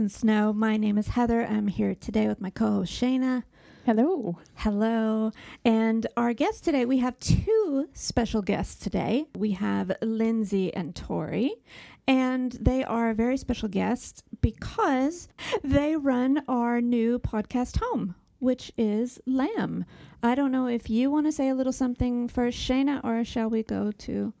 and snow. My name is Heather. I'm here today with my co host Shayna. Hello. Hello. And our guest today, we have two special guests today. We have Lindsay and Tori, and they are very special guests because they run our new podcast home, which is Lamb. I don't know if you want to say a little something first, Shayna, or shall we go to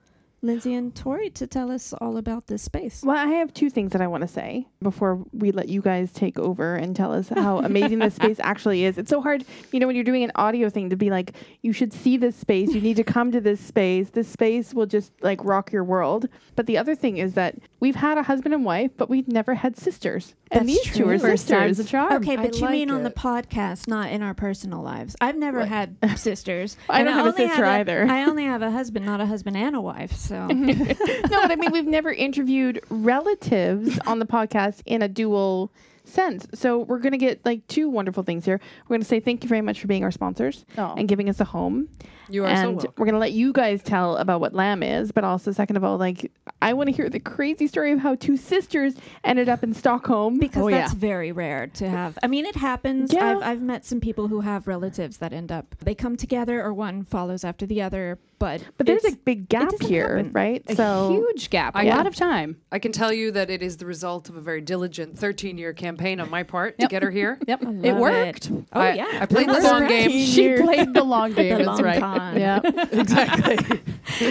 Lindsay and Tori to tell us all about this space. Well, I have two things that I want to say before we let you guys take over and tell us how amazing this space actually is. It's so hard, you know, when you're doing an audio thing to be like, you should see this space. You need to come to this space. This space will just like rock your world. But the other thing is that we've had a husband and wife, but we've never had sisters. That's and these true. two are First time's sisters. a charm. Okay, I but you like mean on the it. podcast, not in our personal lives. I've never Right. had sisters. I and don't have a only sister have either. I only have a husband, not a husband and a wife. So no, but I mean, we've never interviewed relatives on the podcast in a dual sense. So we're going to get like two wonderful things here. We're going to say thank you very much for being our sponsors Oh. and giving us a home. You are so and welcome. we're going to let you guys tell about what lamb is, but also second of all, like I want to hear the crazy story of how two sisters ended up in Stockholm. because Oh, yeah. that's very rare to have. I mean, it happens. Yeah. I've, I've met some people who have relatives that end up they come together or one follows after the other. But but there's a big gap here, happen. right? a so huge gap, a I- lot of time. I can tell you that it is the result of a very diligent 13 year campaign on my part to get her here. Yep, it worked. it. Oh I, yeah, I played the long right. game. She played the long game. The that's long right. con. yeah. exactly.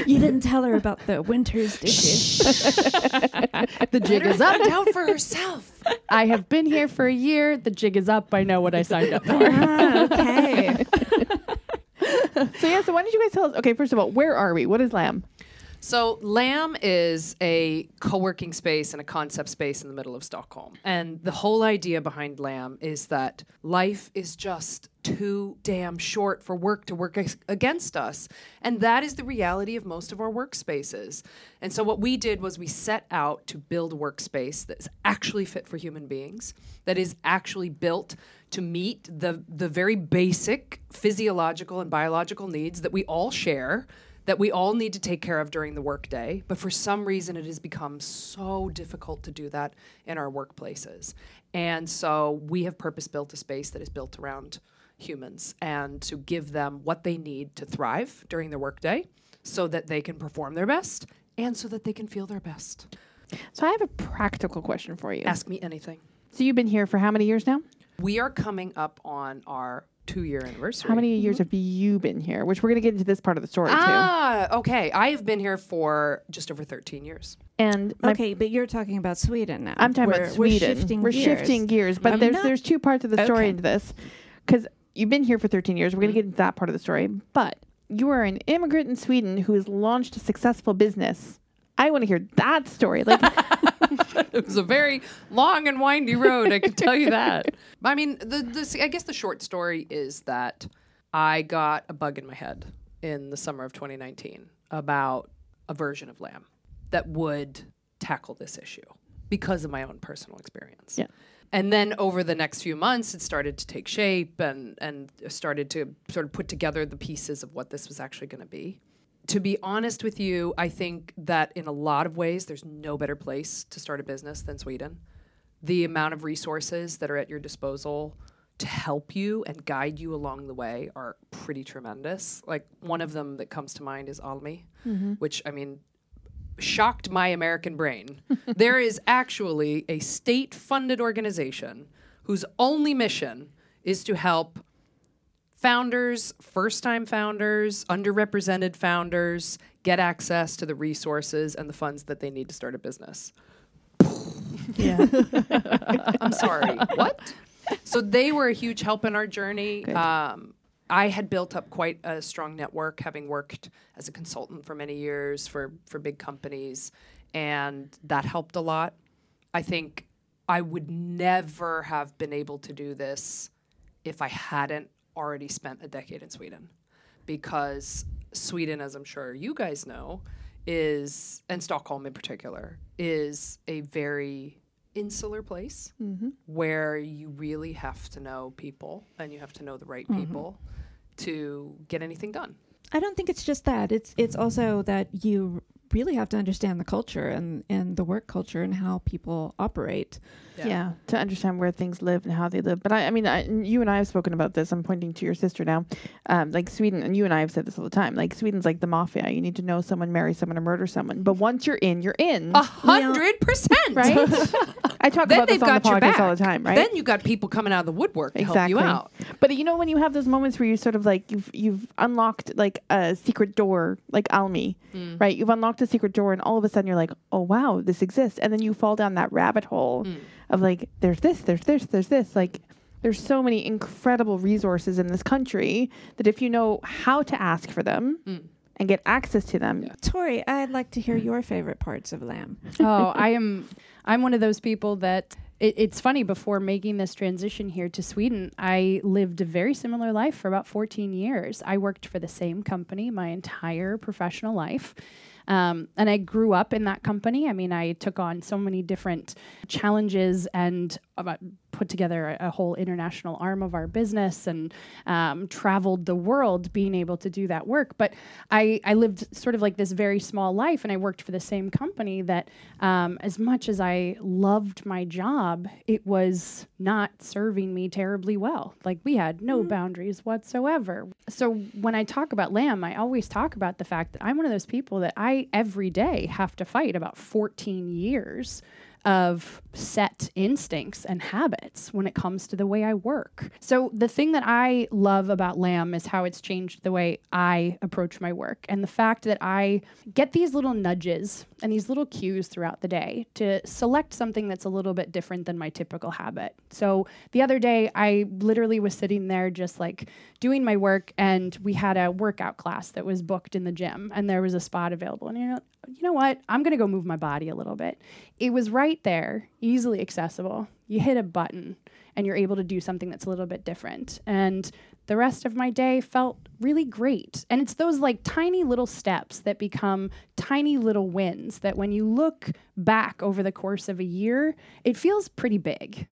You didn't tell her about the winters, did you? The jig is up. out for herself. I have been here for a year. The jig is up. I know what I signed up for. Ah, okay. So yeah, so why don't you guys tell us okay, first of all, where are we? What is lamb? So, Lamb is a co working space and a concept space in the middle of Stockholm. And the whole idea behind Lamb is that life is just too damn short for work to work ag- against us. And that is the reality of most of our workspaces. And so, what we did was we set out to build a workspace that is actually fit for human beings, that is actually built to meet the, the very basic physiological and biological needs that we all share that we all need to take care of during the workday, but for some reason it has become so difficult to do that in our workplaces. And so we have purpose built a space that is built around humans and to give them what they need to thrive during their workday so that they can perform their best and so that they can feel their best. So I have a practical question for you. Ask me anything. So you've been here for how many years now? We are coming up on our two year anniversary. How many years have you been here? Which we're going to get into this part of the story too. Ah, okay. I have been here for just over 13 years. And Okay, but you're talking about Sweden now. I'm talking We're- about Sweden. We're shifting We're gears. shifting gears, but I'm there's not- there's two parts of the story Okay. into this because you've been here for 13 years. We're going to get into that part of the story, but you are an immigrant in Sweden who has launched a successful business. I want to hear that story. Like, it was a very long and windy road. I can tell you that. I mean, the, the I guess the short story is that I got a bug in my head in the summer of 2019 about a version of Lamb that would tackle this issue because of my own personal experience. Yeah. And then over the next few months, it started to take shape and and started to sort of put together the pieces of what this was actually going to be to be honest with you, I think that in a lot of ways, there's no better place to start a business than Sweden. The amount of resources that are at your disposal to help you and guide you along the way are pretty tremendous. Like one of them that comes to mind is Almi, mm-hmm. which I mean, shocked my American brain. there is actually a state funded organization whose only mission is to help founders, first time founders, underrepresented founders get access to the resources and the funds that they need to start a business. yeah. I'm sorry. what? So they were a huge help in our journey. Um, I had built up quite a strong network, having worked as a consultant for many years for for big companies, and that helped a lot. I think I would never have been able to do this if I hadn't already spent a decade in Sweden, because Sweden, as I'm sure you guys know, is and Stockholm in particular is a very insular place Mm-hmm. where you really have to know people and you have to know the right people to get anything done. I don't think it's just that. It's it's also that you really have to understand the culture and, and the work culture and how people operate. Yeah. to understand where things live and how they live. But I, I mean, I, you and I have spoken about this. I'm pointing to your sister now. Um, like Sweden, and you and I have said this all the time. Like Sweden's like the mafia. You need to know someone, marry someone, or murder someone. But once you're in, you're in. A hundred percent. Right? I talk Then about they've this on the got your podcast all the time, right? Then you got people coming out of the woodwork to help you out. But you know when you have those moments where you sort of like you've you've unlocked like a secret door, like Almi, Mm. right? You've unlocked a secret door, and all of a sudden you're like, oh wow, this exists, and then you fall down that rabbit hole Mm. of like, there's this, there's this, there's this, like. There's so many incredible resources in this country that if you know how to ask for them Mm. and get access to them, Yeah. Tori, I'd like to hear your favorite parts of Lamb. oh, I am. I'm one of those people that it, it's funny. Before making this transition here to Sweden, I lived a very similar life for about 14 years. I worked for the same company my entire professional life. Um, and I grew up in that company. I mean, I took on so many different challenges and uh, put together a, a whole international arm of our business and um, traveled the world being able to do that work. But I, I lived sort of like this very small life and I worked for the same company that, um, as much as I loved my job, it was not serving me terribly well. Like we had no boundaries whatsoever. So when I talk about lamb, I always talk about the fact that I'm one of those people that I every day have to fight about 14 years of set instincts and habits when it comes to the way I work. So, the thing that I love about Lamb is how it's changed the way I approach my work and the fact that I get these little nudges and these little cues throughout the day to select something that's a little bit different than my typical habit. So, the other day, I literally was sitting there just like doing my work, and we had a workout class that was booked in the gym, and there was a spot available. And you know, you know what? I'm going to go move my body a little bit. It was right there, easily accessible. You hit a button and you're able to do something that's a little bit different. And the rest of my day felt really great. And it's those like tiny little steps that become tiny little wins that when you look back over the course of a year, it feels pretty big.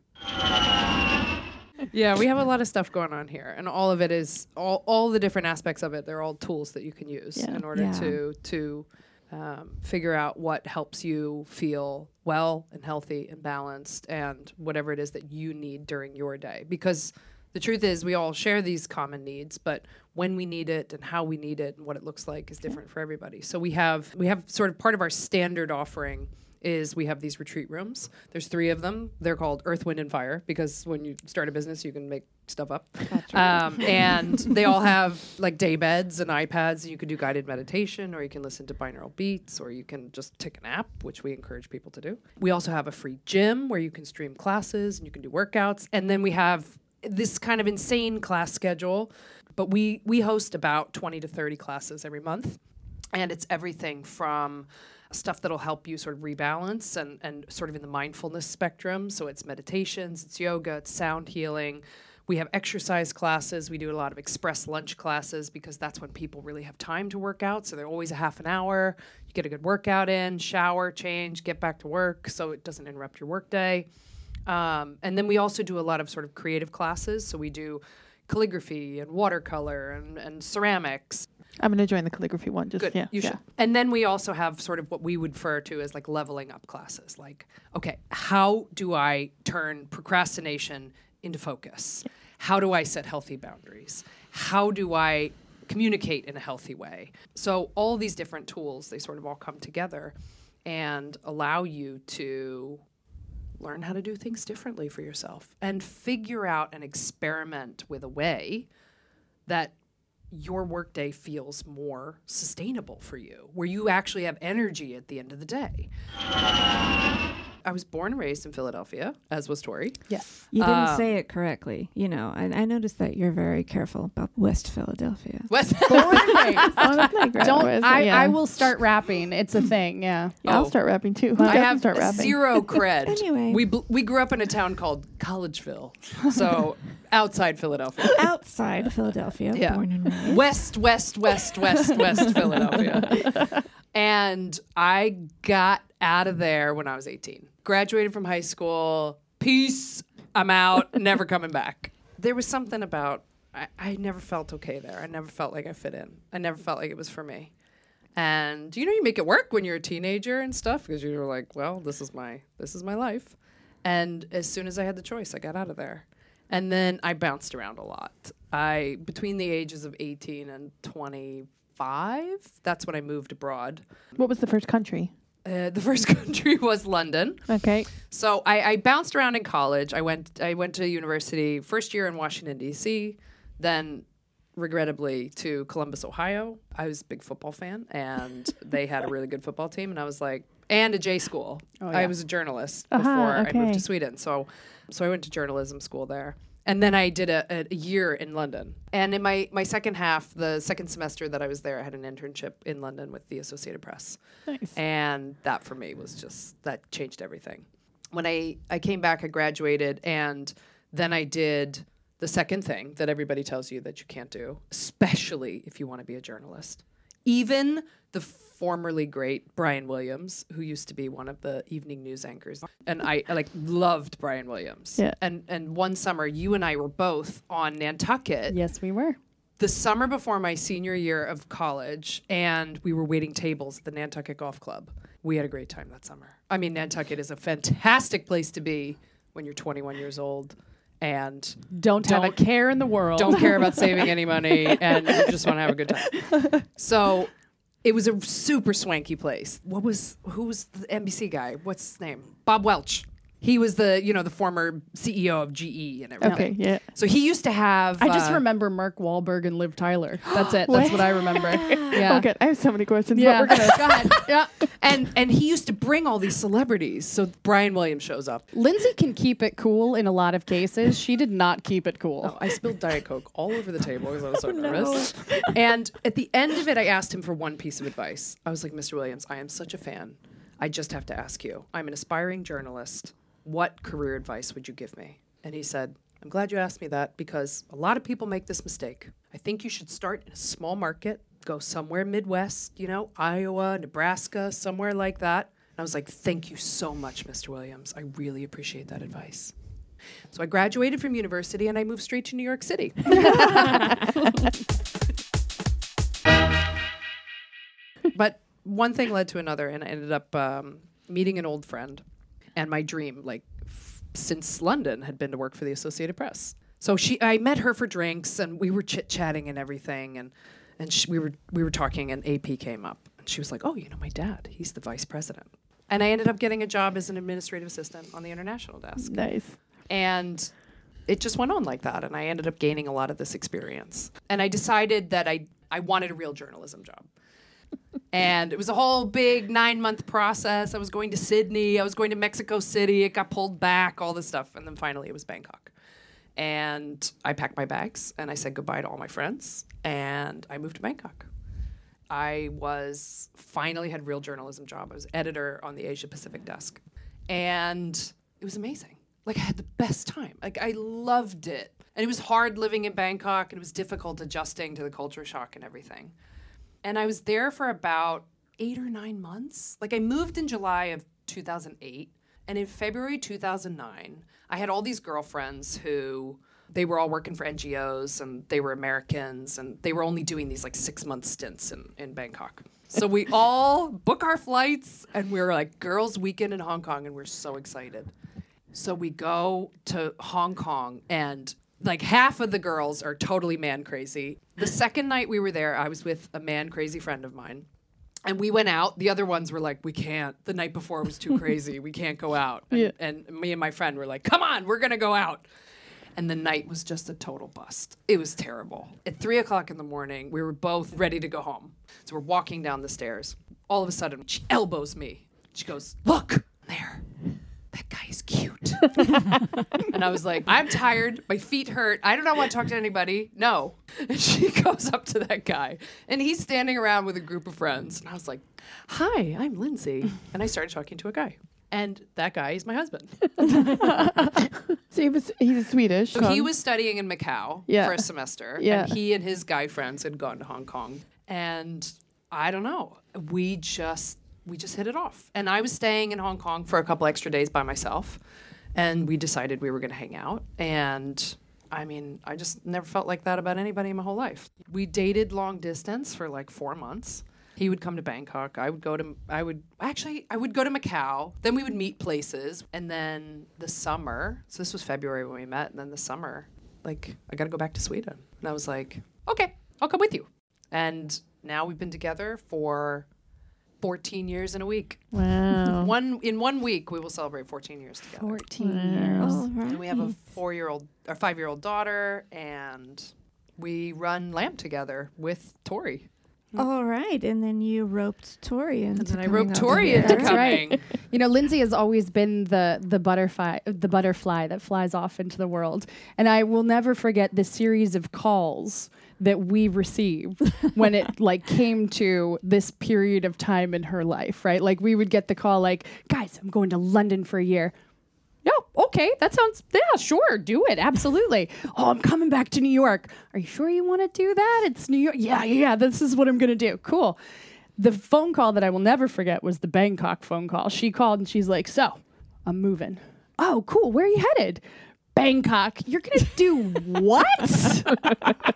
Yeah, we have a lot of stuff going on here, and all of it is all all the different aspects of it. They're all tools that you can use Yeah. in order Yeah. to to um, figure out what helps you feel well and healthy and balanced, and whatever it is that you need during your day. Because the truth is, we all share these common needs, but when we need it and how we need it and what it looks like is different for everybody. So we have we have sort of part of our standard offering is we have these retreat rooms. There's three of them. They're called Earth, Wind, and Fire because when you start a business, you can make stuff up. Um, and they all have like day beds and iPads. And you can do guided meditation, or you can listen to binaural beats, or you can just take a nap, which we encourage people to do. We also have a free gym where you can stream classes and you can do workouts. And then we have this kind of insane class schedule, but we we host about 20 to 30 classes every month and it's everything from stuff that'll help you sort of rebalance and, and sort of in the mindfulness spectrum. So it's meditations, it's yoga, it's sound healing. We have exercise classes. We do a lot of express lunch classes because that's when people really have time to work out. So they're always a half an hour. You get a good workout in, shower, change, get back to work so it doesn't interrupt your workday. Um, and then we also do a lot of sort of creative classes. So we do calligraphy and watercolor and, and ceramics. I'm going to join the calligraphy one. Just Good. yeah, you yeah. should. And then we also have sort of what we would refer to as like leveling up classes. Like, okay, how do I turn procrastination into focus? How do I set healthy boundaries? How do I communicate in a healthy way? So all these different tools, they sort of all come together and allow you to learn how to do things differently for yourself and figure out and experiment with a way that your workday feels more sustainable for you, where you actually have energy at the end of the day. I was born and raised in Philadelphia, as was Tori. Yes. You didn't Um, say it correctly. You know, and I noticed that you're very careful about West Philadelphia. What? That's like Don't was? I, Yeah. I will start rapping. It's a thing, yeah. Yeah, I'll Oh. start rapping too. I have start rapping. zero cred. Anyway. we bl- we grew up in a town called Collegeville, so outside Philadelphia. Outside Philadelphia, Yeah. born and raised. West, west, west, west, west Philadelphia. And I got out of there when I was 18. Graduated from high school. Peace. I'm out. never coming back. There was something about, I, I never felt okay there. I never felt like I fit in. I never felt like it was for me. And you know, you make it work when you're a teenager and stuff because you're like, well, this is my this is my life. And as soon as I had the choice, I got out of there. And then I bounced around a lot. I between the ages of 18 and 25, that's when I moved abroad. What was the first country? Uh, the first country was London. Okay. So I, I bounced around in college. I went I went to university first year in Washington D.C., then regrettably to Columbus, Ohio. I was a big football fan, and they had a really good football team, and I was like, and a J school. I yeah. I was a journalist Aha, before I moved to Sweden, so so I went to journalism school there. And then I did a, a year in London. And in my, my second half, the second semester that I was there, I had an internship in London with the Associated Press. Nice. And that for me was just, that changed everything. When I, I came back, I graduated, and then I did the second thing that everybody tells you that you can't do, especially if you want to be a journalist. Even the formerly great Brian Williams, who used to be one of the evening news anchors, and I, like loved Brian Williams. Yeah. And and one summer, you and I were both on Nantucket Yes, we were. the summer before my senior year of college, and we were waiting tables at the Nantucket Golf Club. We had a great time that summer. I mean, Nantucket is a fantastic place to be when you're 21 years old and Don't have a care in the world. don't care about saving any money and you just want to have a good time. So it was a super swanky place. What was who was the NBC guy? What's his name? Bob Welch. He was the you know the former CEO of GE and everything. Okay. Yeah. So he used to have. I just uh, remember Mark Wahlberg and Liv Tyler. That's it. That's what I remember. Yeah. Okay. I have so many questions. Yeah. But we're gonna. Go ahead. Yeah. and and he used to bring all these celebrities. So Brian Williams shows up. Lindsay can keep it cool in a lot of cases. She did not keep it cool. Oh, I spilled Diet Coke all over the table because I was so nervous. And at the end of it, I asked him for one piece of advice. I was like, Mr. Williams, I am such a fan. I just have to ask you. I'm an aspiring journalist. What career advice would you give me? And he said, I'm glad you asked me that because a lot of people make this mistake. I think you should start in a small market, go somewhere Midwest, you know, Iowa, Nebraska, somewhere like that. And I was like, thank you so much, Mr. Williams. I really appreciate that advice. So I graduated from university and I moved straight to New York City. but one thing led to another, and I ended up um, meeting an old friend. And my dream, like f- since London, had been to work for the Associated Press. So she, I met her for drinks, and we were chit chatting and everything, and and she, we were we were talking, and AP came up, and she was like, "Oh, you know my dad? He's the vice president." And I ended up getting a job as an administrative assistant on the international desk Nice. and it just went on like that and i ended up gaining a lot of this experience and i decided that i, I wanted a real journalism job and it was a whole big nine month process i was going to sydney i was going to mexico city it got pulled back all this stuff and then finally it was bangkok and i packed my bags and i said goodbye to all my friends and i moved to bangkok I was finally had real journalism job. I was editor on the Asia Pacific desk. And it was amazing. Like I had the best time. Like I loved it. And it was hard living in Bangkok and it was difficult adjusting to the culture shock and everything. And I was there for about 8 or 9 months. Like I moved in July of 2008 and in February 2009, I had all these girlfriends who they were all working for NGOs and they were Americans and they were only doing these like six month stints in, in Bangkok. So we all book our flights and we're like girls weekend in Hong Kong and we're so excited. So we go to Hong Kong and like half of the girls are totally man crazy. The second night we were there, I was with a man crazy friend of mine. And we went out. The other ones were like, we can't. The night before was too crazy. We can't go out. And, Yeah. and me and my friend were like, come on, we're going to go out and the night was just a total bust. It was terrible. At three o'clock in the morning, we were both ready to go home. So we're walking down the stairs. All of a sudden, she elbows me. She goes, Look, there. That guy is cute. and I was like, I'm tired. My feet hurt. I do not want to talk to anybody. No. And she goes up to that guy, and he's standing around with a group of friends. And I was like, Hi, I'm Lindsay. And I started talking to a guy. And that guy is my husband. So he was he's Swedish. So he was studying in Macau Yeah. for a semester, Yeah. and he and his guy friends had gone to Hong Kong. And I don't know, we just we just hit it off. And I was staying in Hong Kong for a couple extra days by myself, and we decided we were going to hang out. And I mean, I just never felt like that about anybody in my whole life. We dated long distance for like four months. He would come to Bangkok. I would go to I would actually I would go to Macau. Then we would meet places. And then the summer, so this was February when we met, and then the summer, like I got to go back to Sweden. And I was like, "Okay, I'll come with you." And now we've been together for 14 years in a week. Wow. One in one week we will celebrate 14 years together. 14 years. All right. And we have a four-year-old or five-year-old daughter, and we run Lamb together with Tori. Hmm. All right, and then you roped Tori into And then I roped Tori into That's right. coming. You know, Lindsay has always been the the butterfly the butterfly that flies off into the world. And I will never forget the series of calls that we received when it like came to this period of time in her life, right? Like we would get the call like, "Guys, I'm going to London for a year." Yeah, okay, that sounds yeah, sure, do it, absolutely. oh, I'm coming back to New York. Are you sure you want to do that? It's New York. Yeah, yeah, this is what I'm gonna do. Cool. The phone call that I will never forget was the Bangkok phone call. She called and she's like, "So, I'm moving." Oh, cool. Where are you headed? Bangkok. You're gonna do what?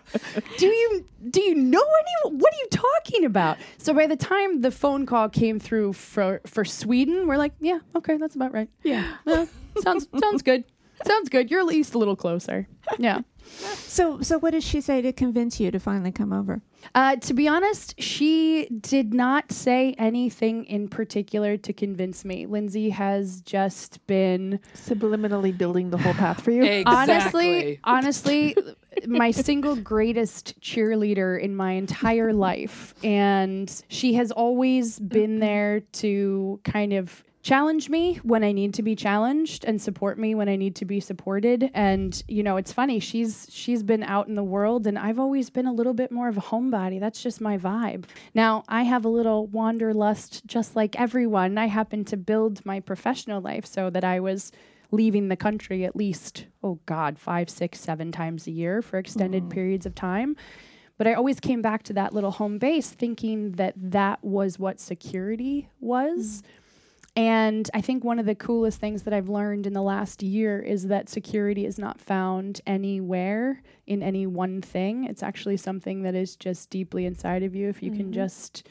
do you do you know any? What are you talking about? So by the time the phone call came through for for Sweden, we're like, yeah, okay, that's about right. Yeah, Uh, sounds sounds good. Sounds good. You're at least a little closer. Yeah. So, so what did she say to convince you to finally come over? Uh, to be honest, she did not say anything in particular to convince me. Lindsay has just been Subliminally building the whole path for you. Exactly. honestly, honestly, my single greatest cheerleader in my entire life. And she has always been there to kind of challenge me when I need to be challenged and support me when I need to be supported. And you know, it's funny, she's she's been out in the world and I've always been a little bit more of a homebody. That's just my vibe. Now, I have a little wanderlust just like everyone. I happen to build my professional life so that I was leaving the country at least, oh God, five, six, seven times a year for extended mm. periods of time. But I always came back to that little home base thinking that that was what security was. Mm. And I think one of the coolest things that I've learned in the last year is that security is not found anywhere in any one thing. It's actually something that is just deeply inside of you if you can just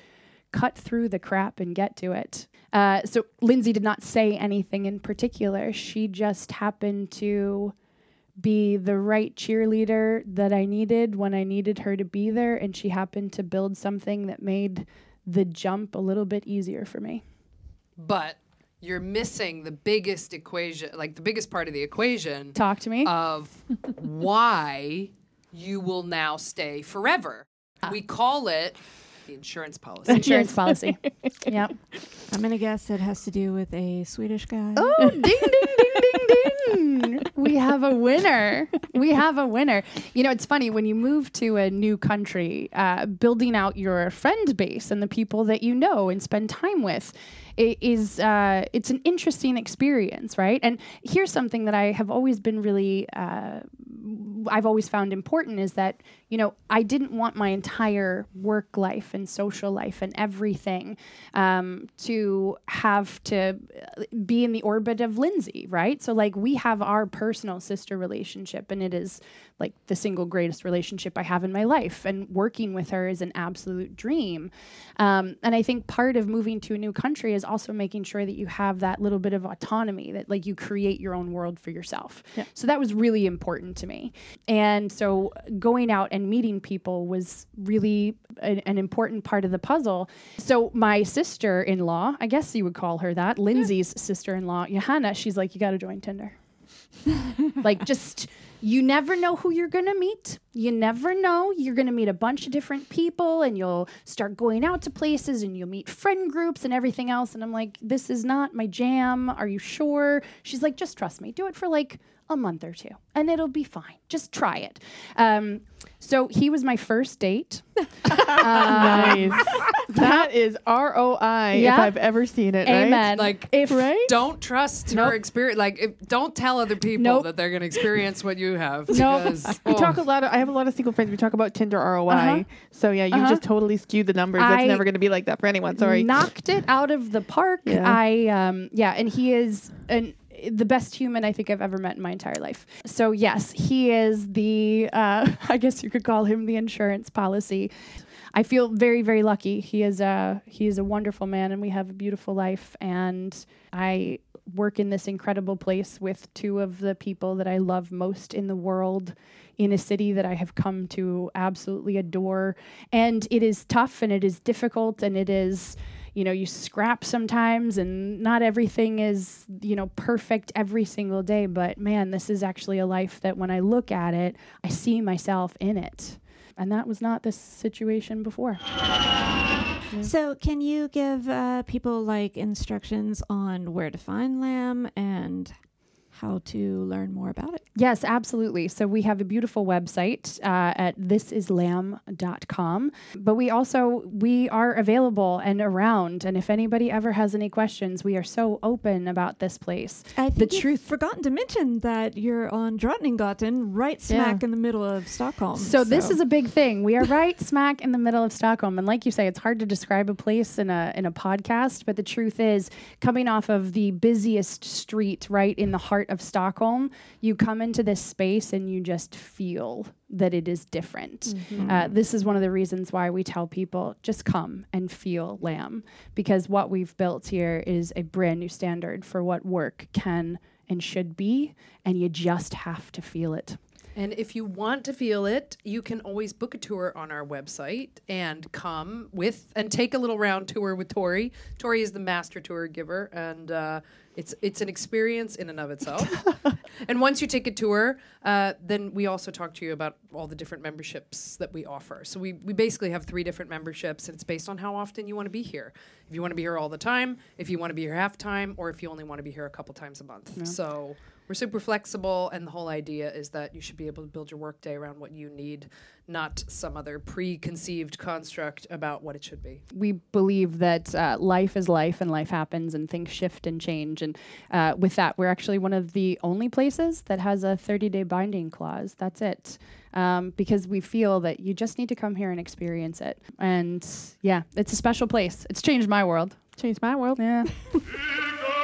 cut through the crap and get to it. Uh, so Lindsay did not say anything in particular. She just happened to be the right cheerleader that I needed when I needed her to be there. And she happened to build something that made the jump a little bit easier for me. But you're missing the biggest equation, like the biggest part of the equation Talk to me. of why you will now stay forever. Ah. We call it the insurance policy. Insurance policy. Yep. I'm gonna guess it has to do with a Swedish guy. Oh, ding, ding, ding, ding. We have a winner. We have a winner. You know, it's funny when you move to a new country, uh, building out your friend base and the people that you know and spend time with i- is uh, it's an interesting experience, right? And here's something that I have always been really uh, I've always found important is that you know I didn't want my entire work life and social life and everything um, to have to uh, be in the orbit of Lindsay, right? So like we have our personal sister relationship, and it is like the single greatest relationship I have in my life, and working with her is an absolute dream. Um, and I think part of moving to a new country is also making sure that you have that little bit of autonomy, that like you create your own world for yourself. So that was really important to me. And so going out and meeting people was really an, an important part of the puzzle. So my sister in law, I guess you would call her that, Lindsay's sister in law, Johanna, she's like, you got to join Tinder. like just you never know who you're going to meet. You never know. You're going to meet a bunch of different people and you'll start going out to places and you'll meet friend groups and everything else and I'm like, this is not my jam. Are you sure? She's like, just trust me. Do it for like a month or two and it'll be fine. Just try it. Um, so he was my first date. nice. that is ROI if I've ever seen it. Right? Amen. Like, if Right? Don't trust Nope. her experience. Like, if, don't tell other people Nope. that they're going to experience what you have. Nope. because, We oh, talk a lot. Of, I have a lot of single friends. We talk about Tinder ROI. Uh-huh. So yeah, you Uh-huh. just totally skewed the numbers. That's I never going to be like that for anyone. Sorry. knocked it out of the park. Yeah. I um yeah, and he is an the best human I think I've ever met in my entire life. So yes, he is the uh, I guess you could call him the insurance policy. I feel very very lucky. He is a he is a wonderful man, and we have a beautiful life. And I work in this incredible place with two of the people that I love most in the world in a city that I have come to absolutely adore. And it is tough and it is difficult and it is you know you scrap sometimes and not everything is you know perfect every single day but man this is actually a life that when i look at it i see myself in it. And that was not the situation before. So, can you give uh, people like instructions on where to find lamb and how to learn more about it? Yes, absolutely. So we have a beautiful website uh, at thisislamb.com, but we also we are available and around. And if anybody ever has any questions, we are so open about this place. I The truth- forgotten to mention that you're on Drottninggatan, right smack in the middle of Stockholm. So this is a big thing. We are right smack in the middle of Stockholm, and like you say, it's hard to describe a place in a in a podcast. But the truth is, coming off of the busiest street right in the heart of Stockholm, you come into this space and you just feel that it is different. Uh, this is one of the reasons why we tell people just come and feel Lamb, because what we've built here is a brand new standard for what work can and should be, and you just have to feel it. And if you want to feel it, you can always book a tour on our website and come with and take a little round tour with Tori. Tori is the master tour giver, and uh, it's it's an experience in and of itself. and once you take a tour, uh, then we also talk to you about all the different memberships that we offer. So we we basically have three different memberships, and it's based on how often you want to be here. If you want to be here all the time, if you want to be here half time, or if you only want to be here a couple times a month. So. We're super flexible, and the whole idea is that you should be able to build your workday around what you need, not some other preconceived construct about what it should be. we believe that uh, life is life and life happens and things shift and change. And uh, with that, we're actually one of the only places that has a 30 day binding clause. That's it. Um, because we feel that you just need to come here and experience it. And yeah, it's a special place. It's changed my world. Changed my world. Yeah.